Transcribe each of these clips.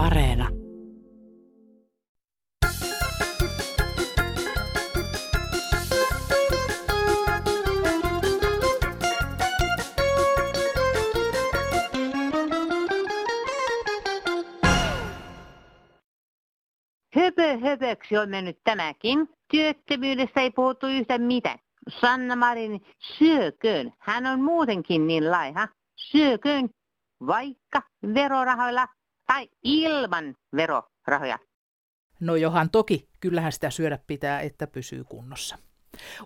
Areena. Höpö höpöksi on mennyt tämäkin. Työttömyydestä ei puhuttu yhtä mitään. Sanna Marin, syököön. Hän on muutenkin niin laiha. Syököön vaikka verorahoilla tai ilman verorahoja. No johan toki, kyllähän sitä syödä pitää, että pysyy kunnossa.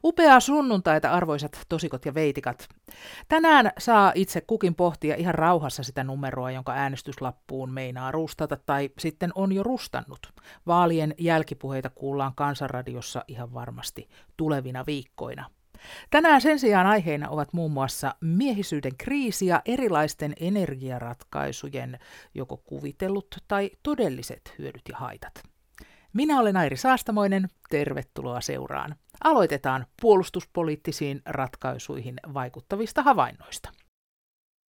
Upeaa sunnuntaita, arvoisat tosikot ja veitikat. Tänään saa itse kukin pohtia ihan rauhassa sitä numeroa, jonka äänestyslappuun meinaa rustata tai sitten on jo rustannut. Vaalien jälkipuheita kuullaan Kansanradiossa ihan varmasti tulevina viikkoina. Tänään sen sijaan aiheina ovat muun muassa miehisyyden kriisi ja erilaisten energiaratkaisujen joko kuvitellut tai todelliset hyödyt ja haitat. Minä olen Airi Saastamoinen, tervetuloa seuraan. Aloitetaan puolustuspoliittisiin ratkaisuihin vaikuttavista havainnoista.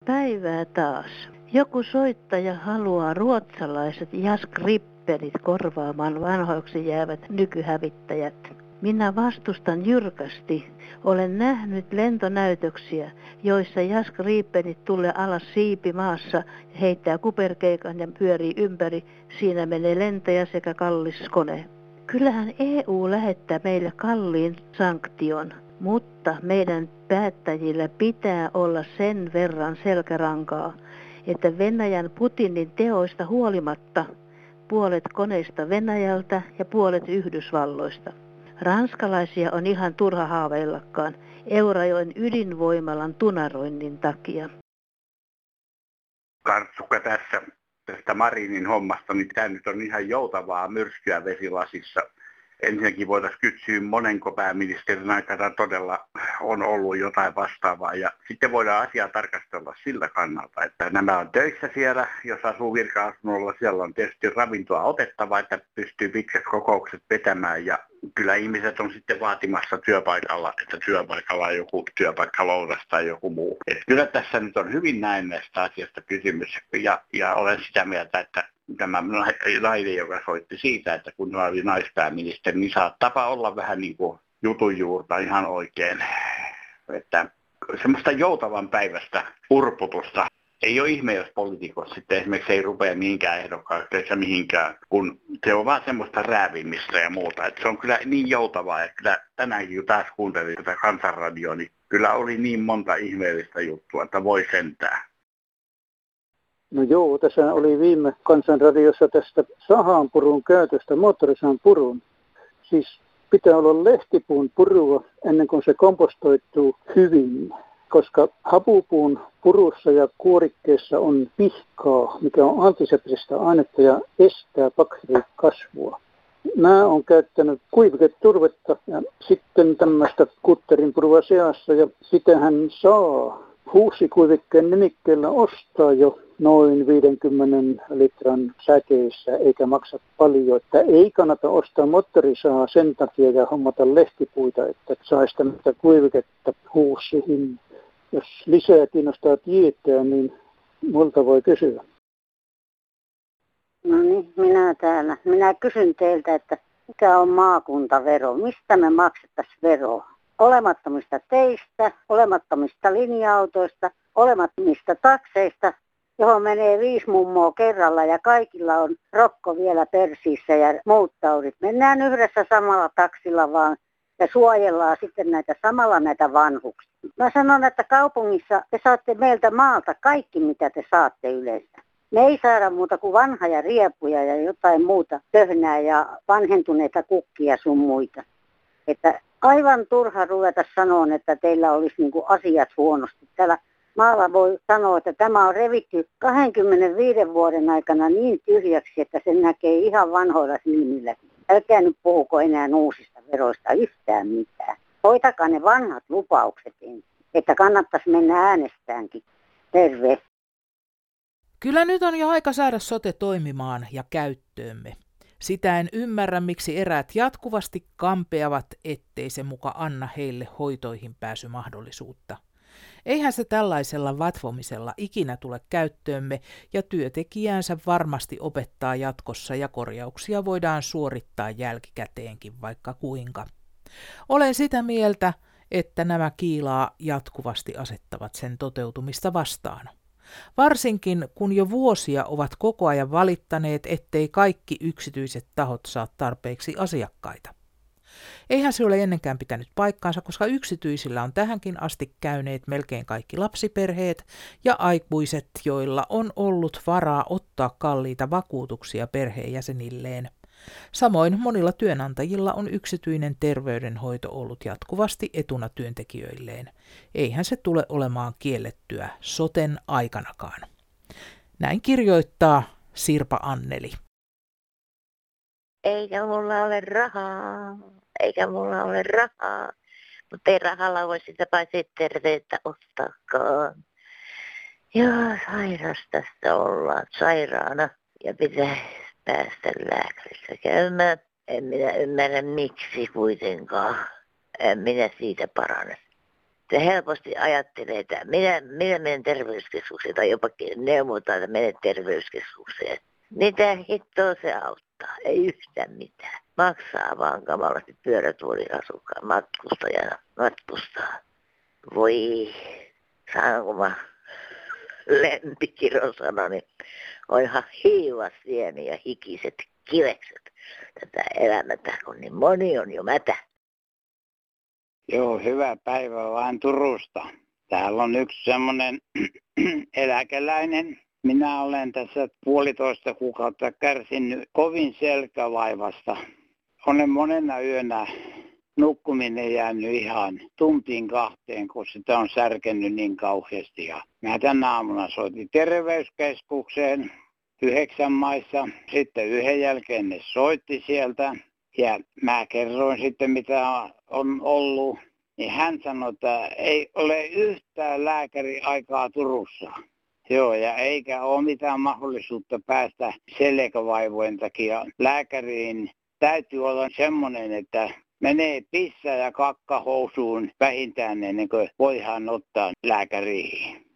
Päivää taas. Joku soittaja haluaa ruotsalaiset jaskripperit korvaamaan vanhoiksi jäävät nykyhävittäjät. Minä vastustan jyrkästi. Olen nähnyt lentonäytöksiä, joissa Jask Riippenit tulee alas siipi maassa, heittää kuperkeikan ja pyörii ympäri. Siinä menee lentäjä sekä kallis kone. Kyllähän EU lähettää meille kalliin sanktion, mutta meidän päättäjillä pitää olla sen verran selkärankaa, että Venäjän Putinin teoista huolimatta puolet koneista Venäjältä ja puolet Yhdysvalloista. Ranskalaisia on ihan turha haaveillakaan Eurajoen ydinvoimalan tunaroinnin takia. Kartsukka tässä tästä Marinin hommasta, niin tämä nyt on ihan joutavaa myrskyä vesilasissa. Ensinnäkin voitaisiin kysyä, monenko pääministerin aikana todella on ollut jotain vastaavaa. Ja sitten voidaan asiaa tarkastella sillä kannalta, että nämä on töissä siellä, jos asuu virka-asunnolla, siellä on tietysti ravintoa otettava, että pystyy pitkät kokoukset vetämään ja kyllä ihmiset on sitten vaatimassa työpaikalla, että työpaikalla on joku työpaikkaloudas tai joku muu. Et kyllä tässä nyt on hyvin näistä asiasta kysymys ja, ja olen sitä mieltä, että tämä nainen, joka soitti siitä, että kun hän oli naispääministeri, niin saattaa olla vähän niin kuin jutun juurta ihan oikein. Että semmoista joutavan päivästä urputusta ei ole ihme, jos poliitikot sitten esimerkiksi ei rupea mihinkään ehdokkaaksi mihinkään, kun se on vaan semmoista räävimistä ja muuta. Että se on kyllä niin joutavaa, että kyllä tänäänkin kun taas kuuntelin tätä kansanradioa, niin kyllä oli niin monta ihmeellistä juttua, että voi sentää. No joo, tässä oli viime kansanradiossa tästä sahanpurun käytöstä, moottorisahan purun. Siis pitää olla lehtipuun purua ennen kuin se kompostoituu hyvin koska hapupuun purussa ja kuorikkeessa on pihkaa, mikä on antiseptistä ainetta ja estää bakteerikasvua. Mä oon käyttänyt kuiviketurvetta ja sitten tämmöistä kutterin purua seassa ja sitähän saa huussikuivikkeen nimikkeellä ostaa jo noin 50 litran säkeissä eikä maksa paljon. Että ei kannata ostaa moottorisaa sen takia ja hommata lehtipuita, että saisi tämmöistä kuiviketta huussihin jos lisää kiinnostaa tietää, niin multa voi kysyä. No niin, minä täällä. Minä kysyn teiltä, että mikä on maakuntavero? Mistä me maksettaisiin veroa? Olemattomista teistä, olemattomista linja-autoista, olemattomista takseista, johon menee viisi mummoa kerralla ja kaikilla on rokko vielä persiissä ja muut taudit. Mennään yhdessä samalla taksilla vaan ja suojellaan sitten näitä samalla näitä vanhuksia. Mä sanon, että kaupungissa te saatte meiltä maalta kaikki, mitä te saatte yleensä. Me ei saada muuta kuin vanhoja riepuja ja jotain muuta töhnää ja vanhentuneita kukkia sun muita. Että aivan turha ruveta sanoa, että teillä olisi niinku asiat huonosti. Täällä maalla voi sanoa, että tämä on revitty 25 vuoden aikana niin tyhjäksi, että se näkee ihan vanhoilla silmilläkin. Älkää nyt puhuko enää uusista veroista yhtään mitään. Hoitakaa ne vanhat lupaukset että kannattaisi mennä äänestäänkin. Terve. Kyllä nyt on jo aika saada sote toimimaan ja käyttöömme. Sitä en ymmärrä, miksi eräät jatkuvasti kampeavat, ettei se muka anna heille hoitoihin pääsymahdollisuutta. Eihän se tällaisella vatvomisella ikinä tule käyttöömme ja työntekijäänsä varmasti opettaa jatkossa ja korjauksia voidaan suorittaa jälkikäteenkin vaikka kuinka. Olen sitä mieltä, että nämä kiilaa jatkuvasti asettavat sen toteutumista vastaan. Varsinkin kun jo vuosia ovat koko ajan valittaneet, ettei kaikki yksityiset tahot saa tarpeeksi asiakkaita. Eihän se ole ennenkään pitänyt paikkaansa, koska yksityisillä on tähänkin asti käyneet melkein kaikki lapsiperheet ja aikuiset, joilla on ollut varaa ottaa kalliita vakuutuksia perheenjäsenilleen. Samoin monilla työnantajilla on yksityinen terveydenhoito ollut jatkuvasti etuna työntekijöilleen. Eihän se tule olemaan kiellettyä soten aikanakaan. Näin kirjoittaa Sirpa Anneli. Eikä mulla ole rahaa, eikä mulla ole rahaa, mutta ei rahalla voi sitä paitsi terveyttä ottaakaan. Joo, sairastasta ollaan sairaana ja pitää päästä lääkärissä käymään. En minä ymmärrä miksi kuitenkaan. En minä siitä parane. Se helposti ajattelee, että minä, minä menen terveyskeskukseen tai jopa neuvotaan, että menen terveyskeskukseen. Mitä hittoa se auttaa? Ei yhtään mitään. Maksaa vaan kamalasti pyörätuoliasukkaan matkustajana matkustaa. Voi, saanko mä lempikirjosanani? on ihan hiivasieni ja hikiset kivekset tätä elämätä, kun niin moni on jo mätä. Joo, hyvä päivä vaan Turusta. Täällä on yksi semmoinen eläkeläinen. Minä olen tässä puolitoista kuukautta kärsinyt kovin selkävaivasta. Olen monena yönä nukkuminen jäänyt ihan tuntiin kahteen, kun sitä on särkennyt niin kauheasti. Ja mä tänä aamuna soitin terveyskeskukseen yhdeksän maissa. Sitten yhden jälkeen ne soitti sieltä. Ja mä kerroin sitten, mitä on ollut. Niin hän sanoi, että ei ole yhtään lääkäri aikaa Turussa. Joo, ja eikä ole mitään mahdollisuutta päästä selkävaivojen takia lääkäriin. Täytyy olla semmoinen, että menee pissa ja kakka housuun vähintään ennen kuin voidaan ottaa lääkäriin.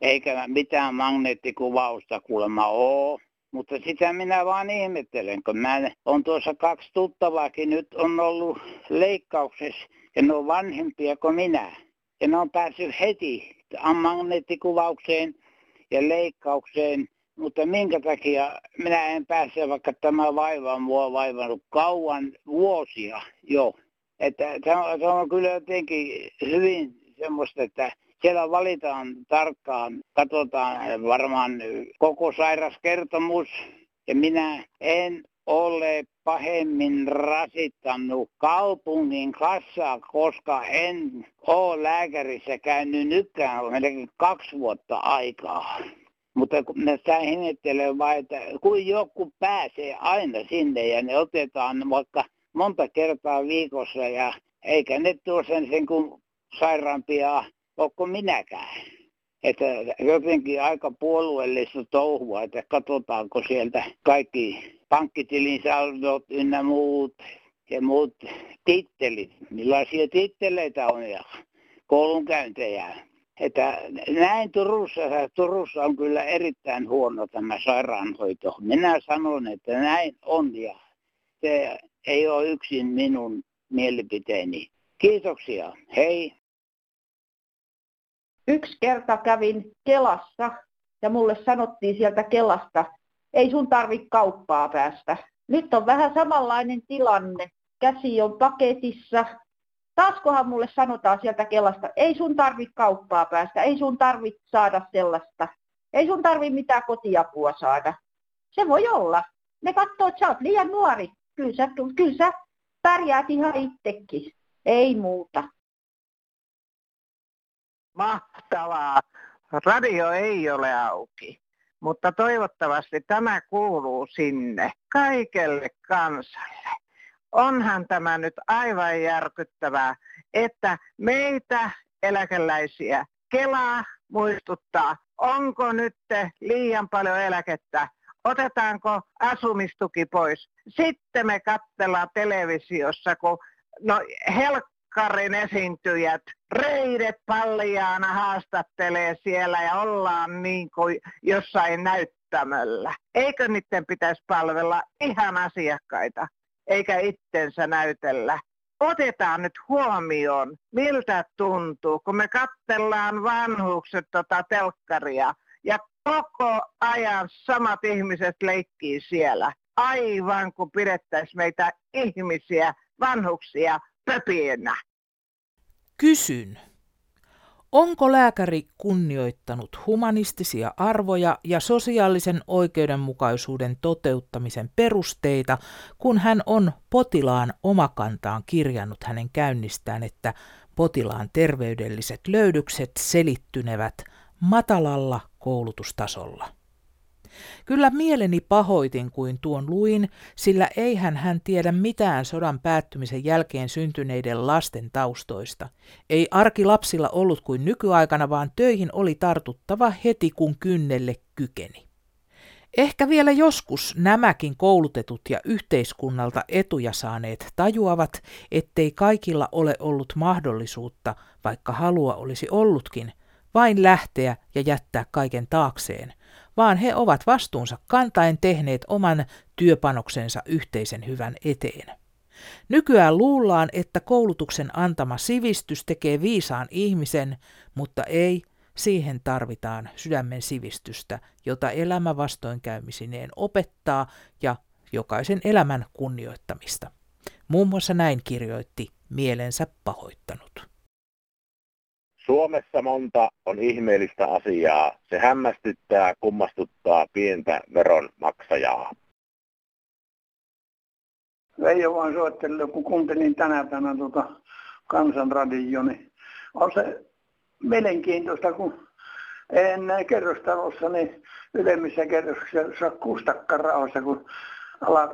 Eikä mitään magneettikuvausta kuulemma ole. Mutta sitä minä vaan ihmettelen, kun mä on tuossa kaksi tuttavaakin nyt on ollut leikkauksessa ja ne on vanhempia kuin minä. Ja ne on päässyt heti magneettikuvaukseen ja leikkaukseen mutta minkä takia minä en pääse, vaikka tämä vaiva on mua vaivannut kauan vuosia jo. Että se on, se on kyllä jotenkin hyvin semmoista, että siellä valitaan tarkkaan, katsotaan varmaan koko sairaskertomus. Ja minä en ole pahemmin rasittanut kaupungin kassaa, koska en ole lääkärissä käynyt nytkään melkein kaksi vuotta aikaa. Mutta kun sitä ihmettelen vain, että kun joku pääsee aina sinne ja ne otetaan vaikka monta kertaa viikossa ja eikä ne tuo sen, sen kuin sairaampia ole minäkään. Että jotenkin aika puolueellista touhua, että katsotaanko sieltä kaikki pankkitilin saldot ynnä muut ja muut tittelit. Millaisia titteleitä on ja koulunkäyntejä että näin Turussa, Turussa on kyllä erittäin huono tämä sairaanhoito. Minä sanon, että näin on ja se ei ole yksin minun mielipiteeni. Kiitoksia. Hei. Yksi kerta kävin Kelassa ja mulle sanottiin sieltä Kelasta, ei sun tarvi kauppaa päästä. Nyt on vähän samanlainen tilanne. Käsi on paketissa, Taaskohan mulle sanotaan sieltä Kelasta, ei sun tarvi kauppaa päästä, ei sun tarvi saada sellaista, ei sun tarvi mitään kotiapua saada. Se voi olla. Ne katsoo, että sä oot liian nuori. Kyllä sä, kyllä sä pärjäät ihan itsekin. Ei muuta. Mahtavaa. Radio ei ole auki, mutta toivottavasti tämä kuuluu sinne kaikelle kansalle onhan tämä nyt aivan järkyttävää, että meitä eläkeläisiä Kela muistuttaa, onko nyt liian paljon eläkettä, otetaanko asumistuki pois. Sitten me katsellaan televisiossa, kun no helkka telkkarin esiintyjät, reidet palliaana haastattelee siellä ja ollaan niin kuin jossain näyttämöllä. Eikö niiden pitäisi palvella ihan asiakkaita, eikä itsensä näytellä? Otetaan nyt huomioon, miltä tuntuu, kun me katsellaan vanhukset tota telkkaria ja koko ajan samat ihmiset leikkii siellä. Aivan kuin pidettäisiin meitä ihmisiä, vanhuksia, pöpienä. Kysyn. Onko lääkäri kunnioittanut humanistisia arvoja ja sosiaalisen oikeudenmukaisuuden toteuttamisen perusteita, kun hän on potilaan omakantaan kirjannut hänen käynnistään, että potilaan terveydelliset löydykset selittynevät matalalla koulutustasolla? Kyllä mieleni pahoitin kuin tuon luin, sillä eihän hän tiedä mitään sodan päättymisen jälkeen syntyneiden lasten taustoista. Ei arki lapsilla ollut kuin nykyaikana, vaan töihin oli tartuttava heti kun kynnelle kykeni. Ehkä vielä joskus nämäkin koulutetut ja yhteiskunnalta etuja saaneet tajuavat, ettei kaikilla ole ollut mahdollisuutta, vaikka halua olisi ollutkin, vain lähteä ja jättää kaiken taakseen – vaan he ovat vastuunsa kantaen tehneet oman työpanoksensa yhteisen hyvän eteen. Nykyään luullaan, että koulutuksen antama sivistys tekee viisaan ihmisen, mutta ei, siihen tarvitaan sydämen sivistystä, jota elämä vastoinkäymisineen opettaa ja jokaisen elämän kunnioittamista. Muun muassa näin kirjoitti mielensä pahoittanut. Suomessa monta on ihmeellistä asiaa. Se hämmästyttää, kummastuttaa pientä veronmaksajaa. Veijo vaan soitteli, kun kuuntelin tänä päivänä tuota kansanradio, niin on se mielenkiintoista, kun ennen kerrostalossa, niin ylemmissä kerroksissa kustakkaraossa, kun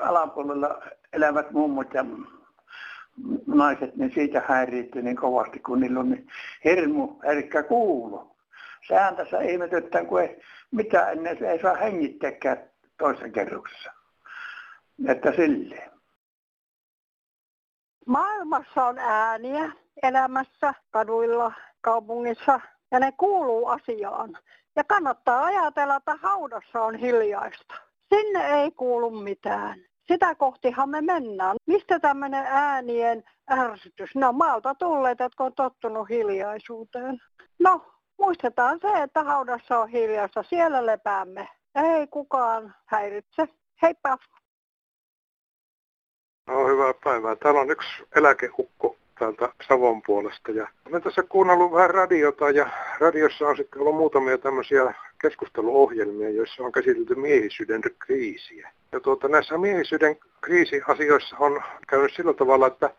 alapuolella elävät mummut ja naiset, niin siitä häiriittyi niin kovasti, kun niillä on niin hirmu herkkä kuulo. Sehän tässä ihmetyttää, kun ei mitään ennen ei saa hengittääkään toisessa kerroksessa. Että silleen. Maailmassa on ääniä elämässä, kaduilla, kaupungissa ja ne kuuluu asiaan. Ja kannattaa ajatella, että haudassa on hiljaista. Sinne ei kuulu mitään sitä kohtihan me mennään. Mistä tämmöinen äänien ärsytys? Ne on maalta tulleet, jotka on tottunut hiljaisuuteen. No, muistetaan se, että haudassa on hiljaista. Siellä lepäämme. Ei kukaan häiritse. Heippa! No, hyvää päivää. Täällä on yksi eläkehukko täältä Savon puolesta. Ja olen tässä kuunnellut vähän radiota ja radiossa on sitten ollut muutamia tämmöisiä keskusteluohjelmia, joissa on käsitelty miehisyyden kriisiä. Ja tuota, näissä miehisyyden kriisiasioissa on käynyt sillä tavalla, että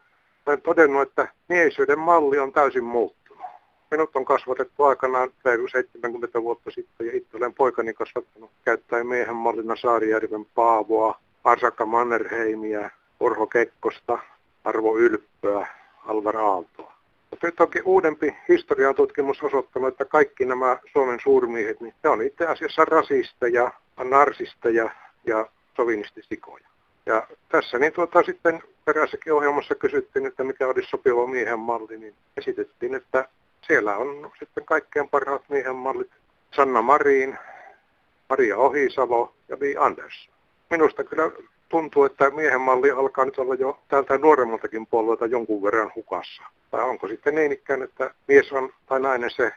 olen todennut, että miehisyyden malli on täysin muuttunut. Minut on kasvatettu aikanaan reilu 70 vuotta sitten ja itse olen poikani kasvattanut käyttäen miehen mallina Saarijärven Paavoa, Arsakka Mannerheimiä, Orho Kekkosta, Arvo Ylppöä, Alvar Aaltoa. Nyt onkin uudempi historian tutkimus osoittanut, että kaikki nämä Suomen suurmiehet, niin ne on itse asiassa rasisteja, narsisteja ja sovinistisikoja. Ja tässä niin tuota, sitten perässäkin ohjelmassa kysyttiin, että mikä olisi sopiva miehen malli, niin esitettiin, että siellä on sitten kaikkein parhaat miehen mallit. Sanna Marin, Maria Ohisalo ja Vi Andersson. Minusta kyllä tuntuu, että miehen malli alkaa nyt olla jo täältä nuoremmaltakin puolueelta jonkun verran hukassa. Tai onko sitten niin ikään, että mies on tai nainen se,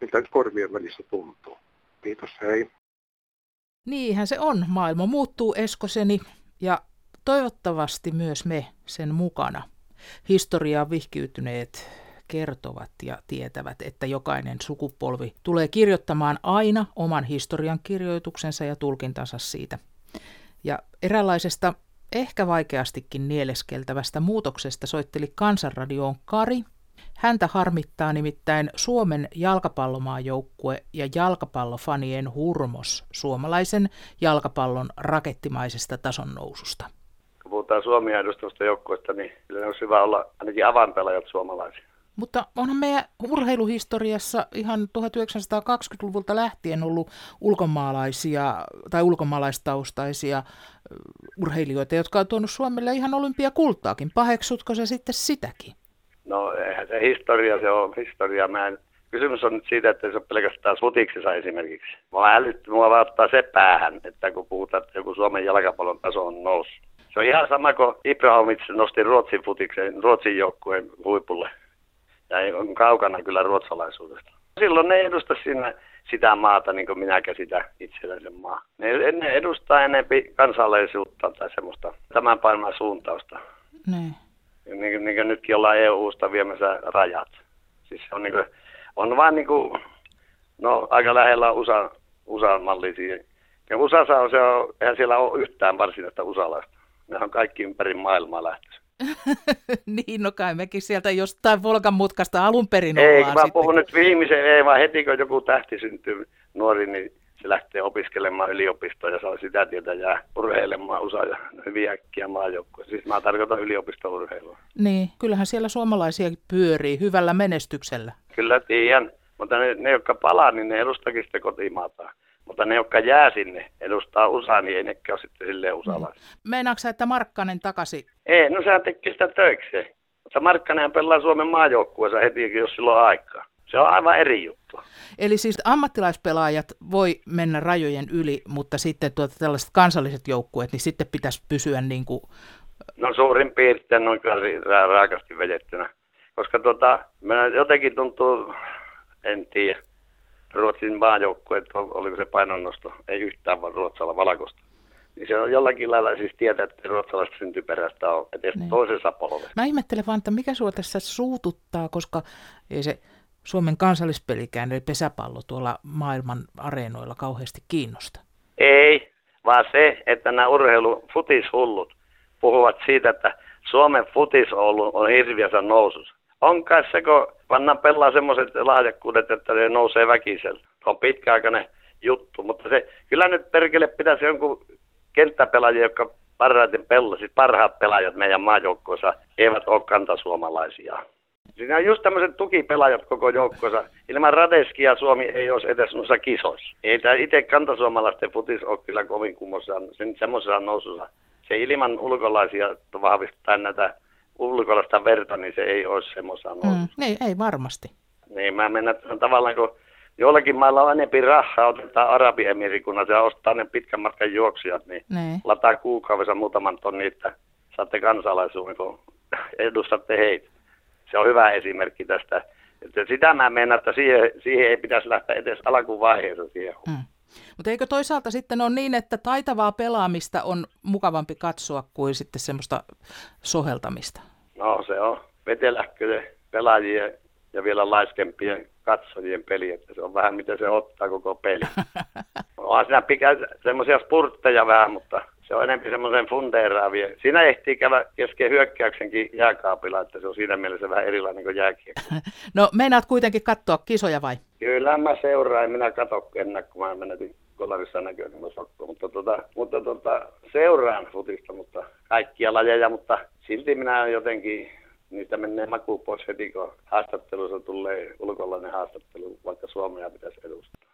miltä nyt korvien välissä tuntuu. Kiitos, hei. Niinhän se on. Maailma muuttuu eskoseni ja toivottavasti myös me sen mukana. Historiaa vihkiytyneet kertovat ja tietävät, että jokainen sukupolvi tulee kirjoittamaan aina oman historian kirjoituksensa ja tulkintansa siitä – ja eräänlaisesta ehkä vaikeastikin nieleskeltävästä muutoksesta soitteli Kansanradioon Kari. Häntä harmittaa nimittäin Suomen jalkapallomaajoukkue ja jalkapallofanien hurmos suomalaisen jalkapallon rakettimaisesta tason noususta. Kun puhutaan Suomia edustavasta joukkueesta, niin kyllä olisi hyvä olla ainakin avanpelajat suomalaisia. Mutta onhan meidän urheiluhistoriassa ihan 1920-luvulta lähtien ollut ulkomaalaisia tai ulkomaalaistaustaisia urheilijoita, jotka on tuonut Suomelle ihan olympiakultaakin. Paheksutko se sitten sitäkin? No eihän se historia, se on historia. Mä en, kysymys on nyt siitä, että se on pelkästään futiksessa esimerkiksi. Mä älytty, mua vaan ottaa se päähän, että kun puhutaan, että joku Suomen jalkapallon taso on noussut. Se on ihan sama kuin Ibrahimovic nosti Ruotsin futiksen, Ruotsin joukkueen huipulle. Ja on kaukana kyllä ruotsalaisuudesta. Silloin ne edusta sinne sitä maata, niin kuin minä käsitän itselläisen maa. Ne, ne edustaa enempi kansallisuutta tai semmoista tämän painoa suuntausta. Niin. Niin, niin kuin nytkin ollaan EU-sta viemässä rajat. Siis se on, niin kuin, on vaan niin kuin, no aika lähellä USA, USA-mallisia. Ja USAssa on se, on, eihän siellä ole yhtään varsinaista usalaista. Ne on kaikki ympäri maailmaa lähtöisin. niin, no kai mekin sieltä jostain Volkan mutkasta alun perin Ei, ollaan mä sitten. puhun nyt viimeisen, ei vaan heti kun joku tähti syntyy nuori, niin se lähtee opiskelemaan yliopistoon ja saa sitä tietä jää urheilemaan USA ja hyvin äkkiä maajoukkoja. Siis mä tarkoitan yliopistourheilua. Niin, kyllähän siellä suomalaisia pyörii hyvällä menestyksellä. Kyllä tiedän, mutta ne, ne jotka palaa, niin ne edustakin sitten kotimaata. Mutta ne, jotka jää sinne, edustaa USA, niin ei nekään ole sitten silleen usalaisia. Meinaatko sä, että Markkanen takaisin? Ei, no sehän tekee sitä töikseen. Mutta Markkanen pelaa Suomen maajoukkueessa heti, jos sillä on aikaa. Se on aivan eri juttu. Eli siis ammattilaispelaajat voi mennä rajojen yli, mutta sitten tuota, tällaiset kansalliset joukkueet, niin sitten pitäisi pysyä niin kuin... No suurin piirtein noin kyllä raakasti vedettynä. Koska tota, mä jotenkin tuntuu, en tiedä, Ruotsin maajoukkueet, ol- oliko se painonnosto, ei yhtään vaan Ruotsalla valkoista. Niin se on jollakin lailla siis tietää, että ruotsalaista syntyperäistä on edes Niin. toisessa polvessa. Mä ihmettelen vaan, että mikä sua tässä suututtaa, koska ei se Suomen kansallispelikään, eli pesäpallo tuolla maailman areenoilla kauheasti kiinnosta. Ei, vaan se, että nämä urheilu futishullut puhuvat siitä, että Suomen futis on, ollut, on hirviässä nousussa. On kai se, kun pannaan pelaa semmoiset lahjakkuudet, että ne nousee väkisellä. Se on pitkäaikainen juttu, mutta se, kyllä nyt perkele pitäisi jonkun kenttäpelaajia, jotka parhaiten pelaa, siis parhaat pelaajat meidän maajoukkoissa eivät ole kantasuomalaisia. Siinä on just tämmöiset tukipelaajat koko joukkoissa. Ilman Radeskia Suomi ei olisi edes noissa kisoissa. Ei tämä itse kantasuomalaisten futis ole kyllä kovin kummossaan, sen semmoisessa nousussa. Se ilman ulkolaisia vahvistaa näitä ulkolaista verta, niin se ei semmoisessa nousussa. Mm, ei, ei varmasti. Niin mä mennä tavallaan, kun jollakin mailla on enempi rahaa, otetaan Arabiemirikunnan ja ostaa ne pitkän matkan juoksijat, niin Ne. lataa kuukaudessa muutaman tonni, että saatte kansalaisuuden, kun edustatte heitä. Se on hyvä esimerkki tästä. Että sitä mä menen, että siihen, siihen ei pitäisi lähteä edes alkuvaiheessa siihen. Mm. Mutta eikö toisaalta sitten ole niin, että taitavaa pelaamista on mukavampi katsoa kuin sitten semmoista soheltamista? No se on vetelähköjen pelaajien ja vielä laiskempien katsojien peli, että se on vähän miten se ottaa koko peli. On siinä pikä semmoisia spurtteja vähän, mutta se on enemmän semmoisen fundeeraavia. Siinä ehtii käydä kesken hyökkäyksenkin jääkaapilla, että se on siinä mielessä vähän erilainen kuin jääkiekko. No meinaat kuitenkin katsoa kisoja vai? Kyllä mä seuraan, minä katso enää, kun mä menetin kolarissa näköön, niin mä sokko. Mutta, tota, mutta tota, seuraan futista, mutta kaikkia lajeja, mutta silti minä jotenkin, niistä menee maku pois heti, kun haastattelussa tulee ulkolainen haastattelu, vaikka Suomea pitäisi edustaa.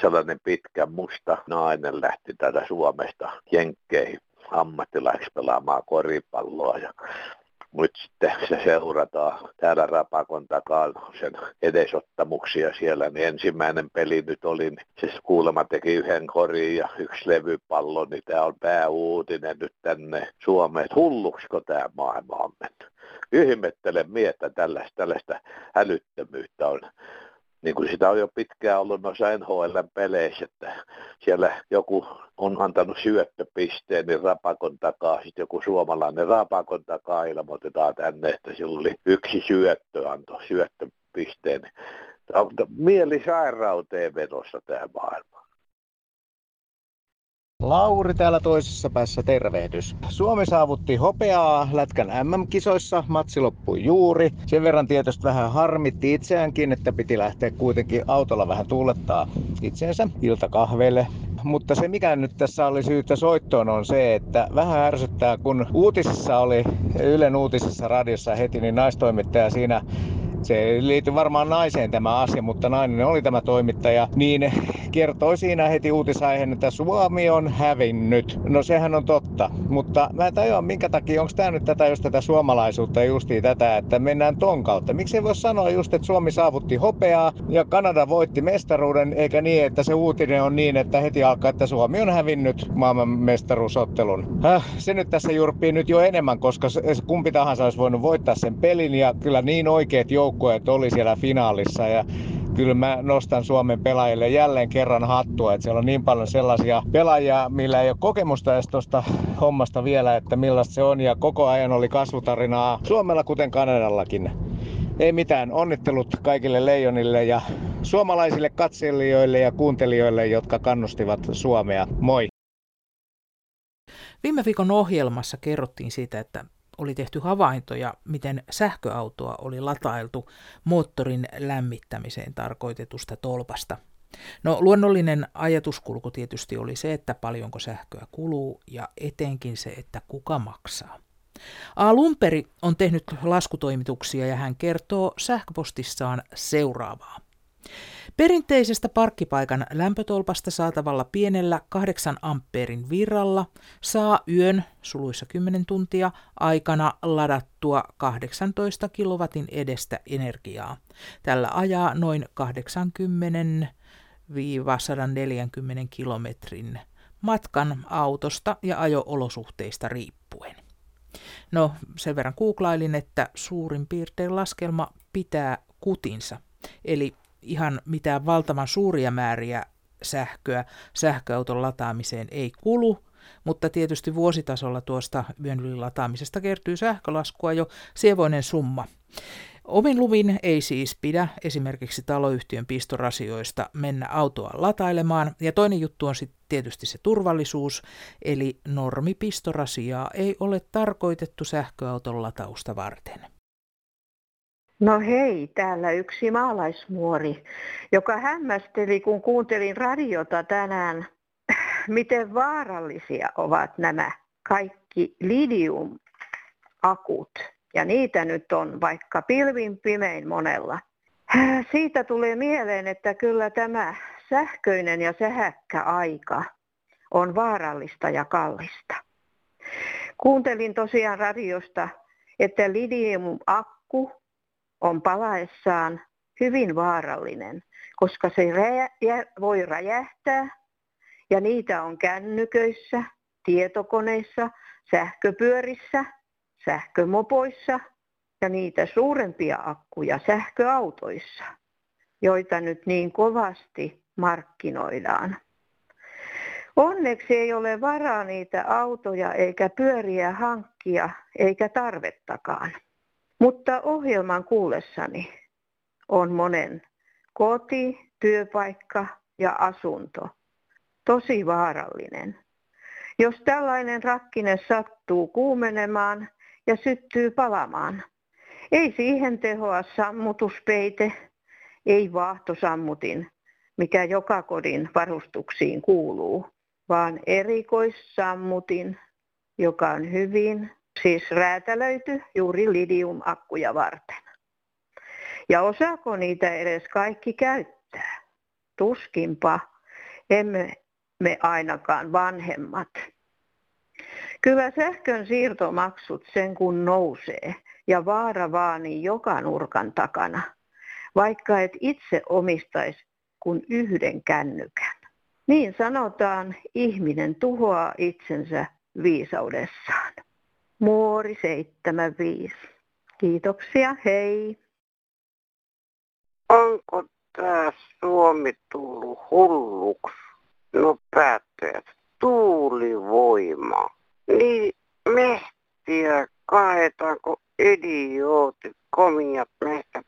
sellainen pitkä musta nainen lähti täältä Suomesta Jenkkeihin ammattilaiseksi pelaamaan koripalloa ja nyt sitten se seurataan täällä Rapakon takaa sen edesottamuksia siellä, niin ensimmäinen peli nyt oli, niin se kuulemma teki yhden korin ja yksi levypallo, niin tämä on pääuutinen nyt tänne Suomeen. Hulluksiko tämä maailma on mennyt? Ihmettelen miestä tällaista, tällaista älyttömyyttä on niin kuin sitä on jo pitkään ollut noissa NHL-peleissä, että siellä joku on antanut syöttöpisteen, niin rapakon takaa, sitten joku suomalainen rapakon takaa ilmoitetaan tänne, että sillä oli yksi syöttö, antoi syöttöpisteen. Tämä on mielisairauteen vedossa tämä maailma. Lauri täällä toisessa päässä tervehdys. Suomi saavutti hopeaa Lätkän MM-kisoissa. Matsi loppui juuri. Sen verran tietysti vähän harmitti itseäänkin, että piti lähteä kuitenkin autolla vähän tuulettaa itseensä iltakahveille. Mutta se mikä nyt tässä oli syytä soittoon on se, että vähän ärsyttää, kun uutisissa oli, Ylen uutisissa radiossa heti, niin naistoimittaja siinä se liittyy varmaan naiseen tämä asia, mutta nainen oli tämä toimittaja, niin kertoi siinä heti uutisaiheen, että Suomi on hävinnyt. No sehän on totta, mutta mä en tajua minkä takia, onko tämä nyt tätä just tätä suomalaisuutta ja justiin tätä, että mennään ton kautta. Miksi ei voi sanoa just, että Suomi saavutti hopeaa ja Kanada voitti mestaruuden, eikä niin, että se uutinen on niin, että heti alkaa, että Suomi on hävinnyt maailman mestaruusottelun. Häh, se nyt tässä jurppii nyt jo enemmän, koska kumpi tahansa olisi voinut voittaa sen pelin ja kyllä niin oikeat joukkueet oli siellä finaalissa ja kyllä mä nostan Suomen pelaajille jälleen kerran hattua, että siellä on niin paljon sellaisia pelaajia, millä ei ole kokemusta edes tuosta hommasta vielä, että millaista se on ja koko ajan oli kasvutarinaa Suomella kuten Kanadallakin. Ei mitään, onnittelut kaikille leijonille ja suomalaisille katselijoille ja kuuntelijoille, jotka kannustivat Suomea. Moi! Viime viikon ohjelmassa kerrottiin siitä, että oli tehty havaintoja, miten sähköautoa oli latailtu moottorin lämmittämiseen tarkoitetusta tolpasta. No luonnollinen ajatuskulku tietysti oli se, että paljonko sähköä kuluu ja etenkin se, että kuka maksaa. A. Lumperi on tehnyt laskutoimituksia ja hän kertoo sähköpostissaan seuraavaa. Perinteisestä parkkipaikan lämpötolpasta saatavalla pienellä 8 ampeerin virralla saa yön, suluissa 10 tuntia, aikana ladattua 18 kilowatin edestä energiaa. Tällä ajaa noin 80 140 kilometrin matkan autosta ja ajo-olosuhteista riippuen. No, sen verran googlailin, että suurin piirtein laskelma pitää kutinsa. Eli ihan mitään valtavan suuria määriä sähköä sähköauton lataamiseen ei kulu, mutta tietysti vuositasolla tuosta yön lataamisesta kertyy sähkölaskua jo sievoinen summa. Omin luvin ei siis pidä esimerkiksi taloyhtiön pistorasioista mennä autoa latailemaan. Ja toinen juttu on sitten tietysti se turvallisuus, eli normipistorasiaa ei ole tarkoitettu sähköauton latausta varten. No hei, täällä yksi maalaismuori, joka hämmästeli, kun kuuntelin radiota tänään, miten vaarallisia ovat nämä kaikki lidiumakut. Ja niitä nyt on vaikka pilvin pimein monella. Siitä tulee mieleen, että kyllä tämä sähköinen ja sähäkkä aika on vaarallista ja kallista. Kuuntelin tosiaan radiosta, että lidiumakku on palaessaan hyvin vaarallinen, koska se voi räjähtää ja niitä on kännyköissä, tietokoneissa, sähköpyörissä, sähkömopoissa ja niitä suurempia akkuja sähköautoissa, joita nyt niin kovasti markkinoidaan. Onneksi ei ole varaa niitä autoja eikä pyöriä hankkia eikä tarvettakaan. Mutta ohjelman kuullessani on monen koti, työpaikka ja asunto tosi vaarallinen. Jos tällainen rakkine sattuu kuumenemaan ja syttyy palamaan, ei siihen tehoa sammutuspeite, ei vaahtosammutin, mikä joka kodin varustuksiin kuuluu, vaan erikoissammutin, joka on hyvin siis räätälöity juuri lidiumakkuja varten. Ja osaako niitä edes kaikki käyttää? Tuskinpa, emme me ainakaan vanhemmat. Kyllä sähkön siirtomaksut sen kun nousee ja vaara vaani joka nurkan takana, vaikka et itse omistaisi kuin yhden kännykän. Niin sanotaan, ihminen tuhoaa itsensä viisaudessaan. Muori 75. Kiitoksia, hei. Onko tämä Suomi tullut hulluksi? No päättäjät, tuulivoima. Niin mehtiä kaetaanko idiootit, komiat mehtät.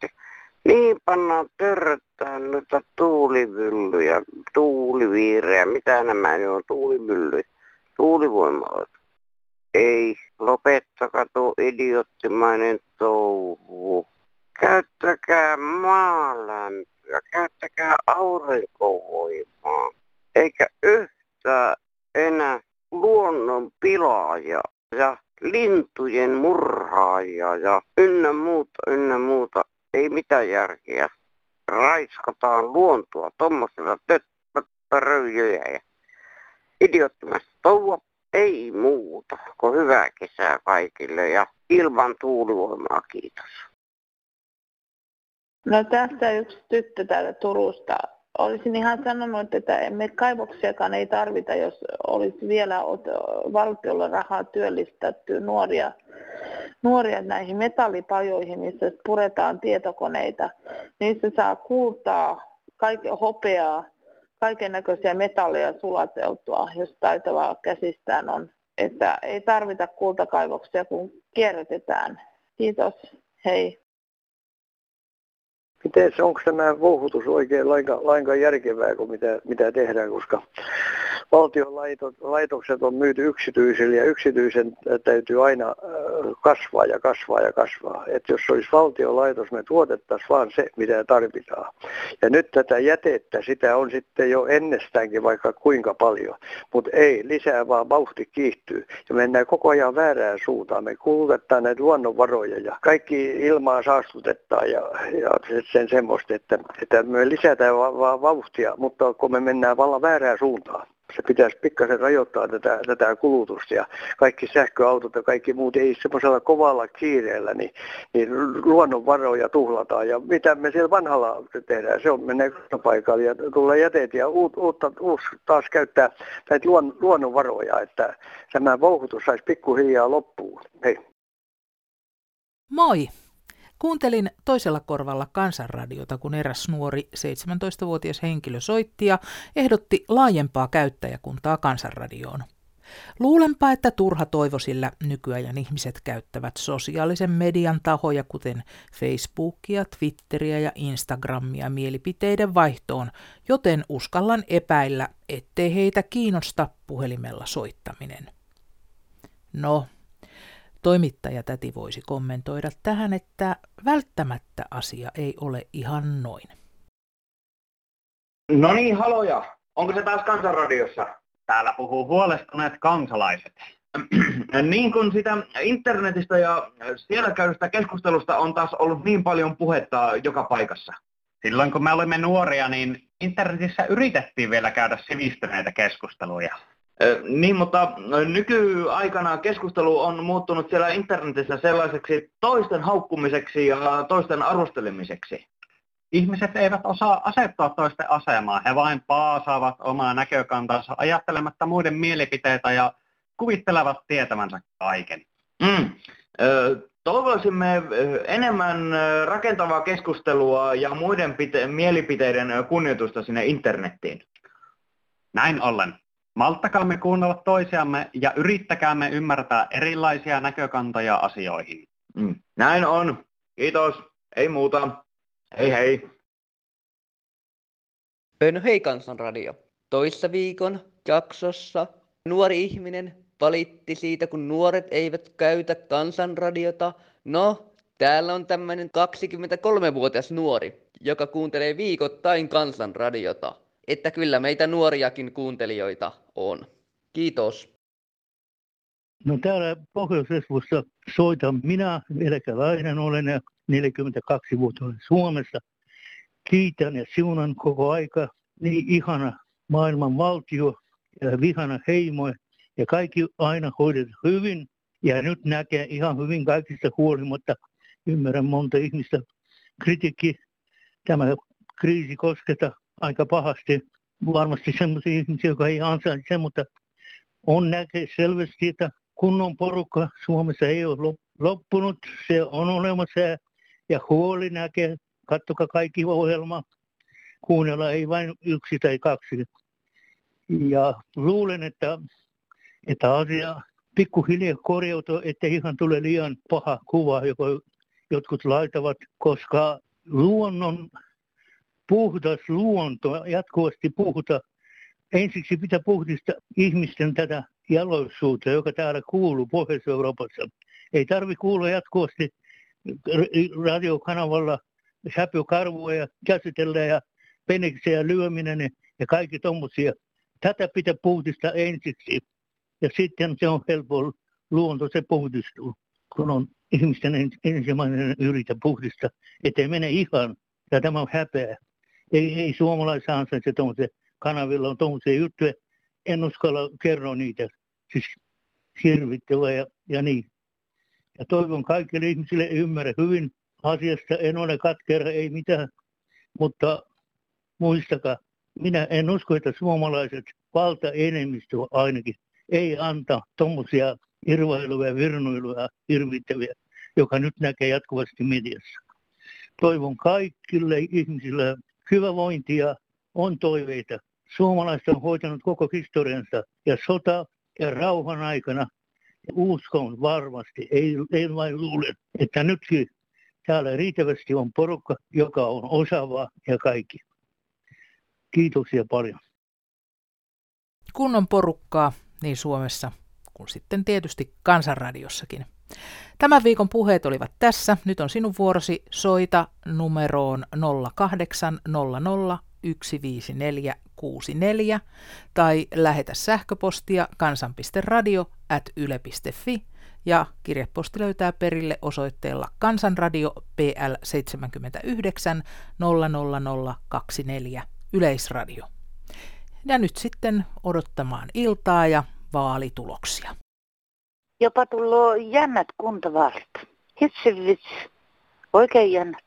Niin pannaan törröttää noita tuulivyllyjä, tuuliviirejä, mitä nämä on, tuulimyllyjä, tuulivoimaloita. Ei, lopettakaa tuo idioottimainen touhu. Käyttäkää maalämpöä, käyttäkää aurinkovoimaa, eikä yhtään enää luonnon pilaaja ja lintujen murhaaja ja ynnä muuta, ynnä muuta. Ei mitään järkeä. Raiskataan luontoa tuommoisella röijyjä ja idioottimasta touhua. Ei muuta kuin hyvää kesää kaikille ja ilman tuulivoimaa kiitos. No tästä yksi tyttö täällä Turusta. Olisin ihan sanonut, että emme kaivoksiakaan ei tarvita, jos olisi vielä valtiolla rahaa työllistetty nuoria, nuoria näihin metallipajoihin, missä puretaan tietokoneita. Niissä saa kultaa, kaiken hopeaa, kaiken näköisiä metalleja sulateltua, jos taitavaa käsistään on. Että ei tarvita kultakaivoksia, kun kierrätetään. Kiitos. Hei. Miten onko tämä vouhutus oikein lainkaan, järkevää kuin mitä, mitä tehdään, koska valtion laitokset on myyty yksityisille ja yksityisen täytyy aina kasvaa ja kasvaa ja kasvaa. Että jos olisi valtion laitos, me tuotettaisiin vaan se, mitä tarvitaan. Ja nyt tätä jätettä, sitä on sitten jo ennestäänkin vaikka kuinka paljon, mutta ei, lisää vaan vauhti kiihtyy. Ja mennään koko ajan väärään suuntaan. Me kulutetaan näitä luonnonvaroja ja kaikki ilmaa saastutetaan ja, ja sen semmoista, että, että me lisätään vaan vauhtia, mutta kun me mennään vallan väärään suuntaan se pitäisi pikkasen rajoittaa tätä, tätä kulutusta ja kaikki sähköautot ja kaikki muut ei semmoisella kovalla kiireellä, niin, niin luonnonvaroja tuhlataan ja mitä me siellä vanhalla tehdään, se on menee paikalle ja tulee jäteet ja uut, uutta, uus taas käyttää näitä luon, luonnonvaroja, että tämä vouhutus saisi pikkuhiljaa loppuun. Hei. Moi! Kuuntelin toisella korvalla kansanradiota, kun eräs nuori 17-vuotias henkilö soitti ja ehdotti laajempaa käyttäjäkuntaa kansanradioon. Luulenpa, että turha toivo sillä nykyajan ihmiset käyttävät sosiaalisen median tahoja, kuten Facebookia, Twitteriä ja Instagramia mielipiteiden vaihtoon, joten uskallan epäillä, ettei heitä kiinnosta puhelimella soittaminen. No, Toimittaja täti voisi kommentoida tähän, että välttämättä asia ei ole ihan noin. No niin, haloja. Onko se taas kansanradiossa? Täällä puhuu huolestuneet kansalaiset. niin kuin sitä internetistä ja siellä käydystä keskustelusta on taas ollut niin paljon puhetta joka paikassa. Silloin kun me olimme nuoria, niin internetissä yritettiin vielä käydä sivistyneitä keskusteluja. Niin, mutta nykyaikana keskustelu on muuttunut siellä internetissä sellaiseksi toisten haukkumiseksi ja toisten arvostelemiseksi. Ihmiset eivät osaa asettaa toisten asemaa. He vain paasaavat omaa näkökantansa ajattelematta muiden mielipiteitä ja kuvittelevat tietävänsä kaiken. Mm. Toivoisimme enemmän rakentavaa keskustelua ja muiden pite- mielipiteiden kunnioitusta sinne internettiin. Näin ollen. Malttakaamme kuunnella toisiamme ja yrittäkäämme ymmärtää erilaisia näkökantoja asioihin. Mm. Näin on. Kiitos. Ei muuta. Hei hei. No hei Kansanradio. Toissa viikon jaksossa nuori ihminen valitti siitä, kun nuoret eivät käytä kansanradiota. No, täällä on tämmöinen 23-vuotias nuori, joka kuuntelee viikoittain kansanradiota että kyllä meitä nuoriakin kuuntelijoita on. Kiitos. No täällä pohjois soitan minä, eläkeläinen olen ja 42 vuotta olen Suomessa. Kiitän ja siunan koko aika niin ihana maailman valtio ja vihana heimo ja kaikki aina hoidet hyvin. Ja nyt näkee ihan hyvin kaikista huolimatta. Ymmärrän monta ihmistä kritiikki. Tämä kriisi kosketa aika pahasti. Varmasti sellaisia ihmisiä, jotka ei ansaitse, mutta on näkee selvästi, että kunnon porukka Suomessa ei ole loppunut. Se on olemassa ja huoli näkee. Kattokaa kaikki ohjelma. Kuunnella ei vain yksi tai kaksi. Ja luulen, että, että asia pikkuhiljaa korjautuu, ettei ihan tule liian paha kuva, joka jotkut laitavat, koska luonnon puhdas luonto, jatkuvasti puhuta. Ensiksi pitää puhdista ihmisten tätä jaloisuutta, joka täällä kuuluu Pohjois-Euroopassa. Ei tarvi kuulla jatkuvasti radiokanavalla säpykarvoja käsitellä ja peneksiä lyöminen ja kaikki tuommoisia. Tätä pitää puhdistaa ensiksi. Ja sitten se on helppo luonto, se puhdistuu, kun on ihmisten ensimmäinen yritä puhdistaa, ettei mene ihan. Ja tämä on häpeä ei, ei suomalaiset ansaitse tuommoisen kanavilla on tuommoisia juttuja. En uskalla kertoa niitä. Siis hirvittävää ja, ja niin. Ja toivon kaikille ihmisille ymmärrä hyvin asiasta. En ole katkera, ei mitään. Mutta muistakaa, minä en usko, että suomalaiset valtaenemmistö ainakin ei anta tuommoisia irvailuja, virnuiluja, hirvittäviä, joka nyt näkee jatkuvasti mediassa. Toivon kaikille ihmisille hyvävointia, on toiveita. Suomalaiset on hoitanut koko historiansa ja sota ja rauhan aikana uskon varmasti, ei, ei vain luule, että nytkin täällä riittävästi on porukka, joka on osaava ja kaikki. Kiitoksia paljon. Kunnon porukkaa niin Suomessa kuin sitten tietysti kansanradiossakin. Tämän viikon puheet olivat tässä. Nyt on sinun vuorosi. Soita numeroon 0800 15464 tai lähetä sähköpostia kansan.radio at yle.fi ja kirjeposti löytää perille osoitteella Kansanradio PL 79 00024 Yleisradio. Ja nyt sitten odottamaan iltaa ja vaalituloksia. Jopa tullut jännät kuntavaalit. Hitsi Oikein jännät.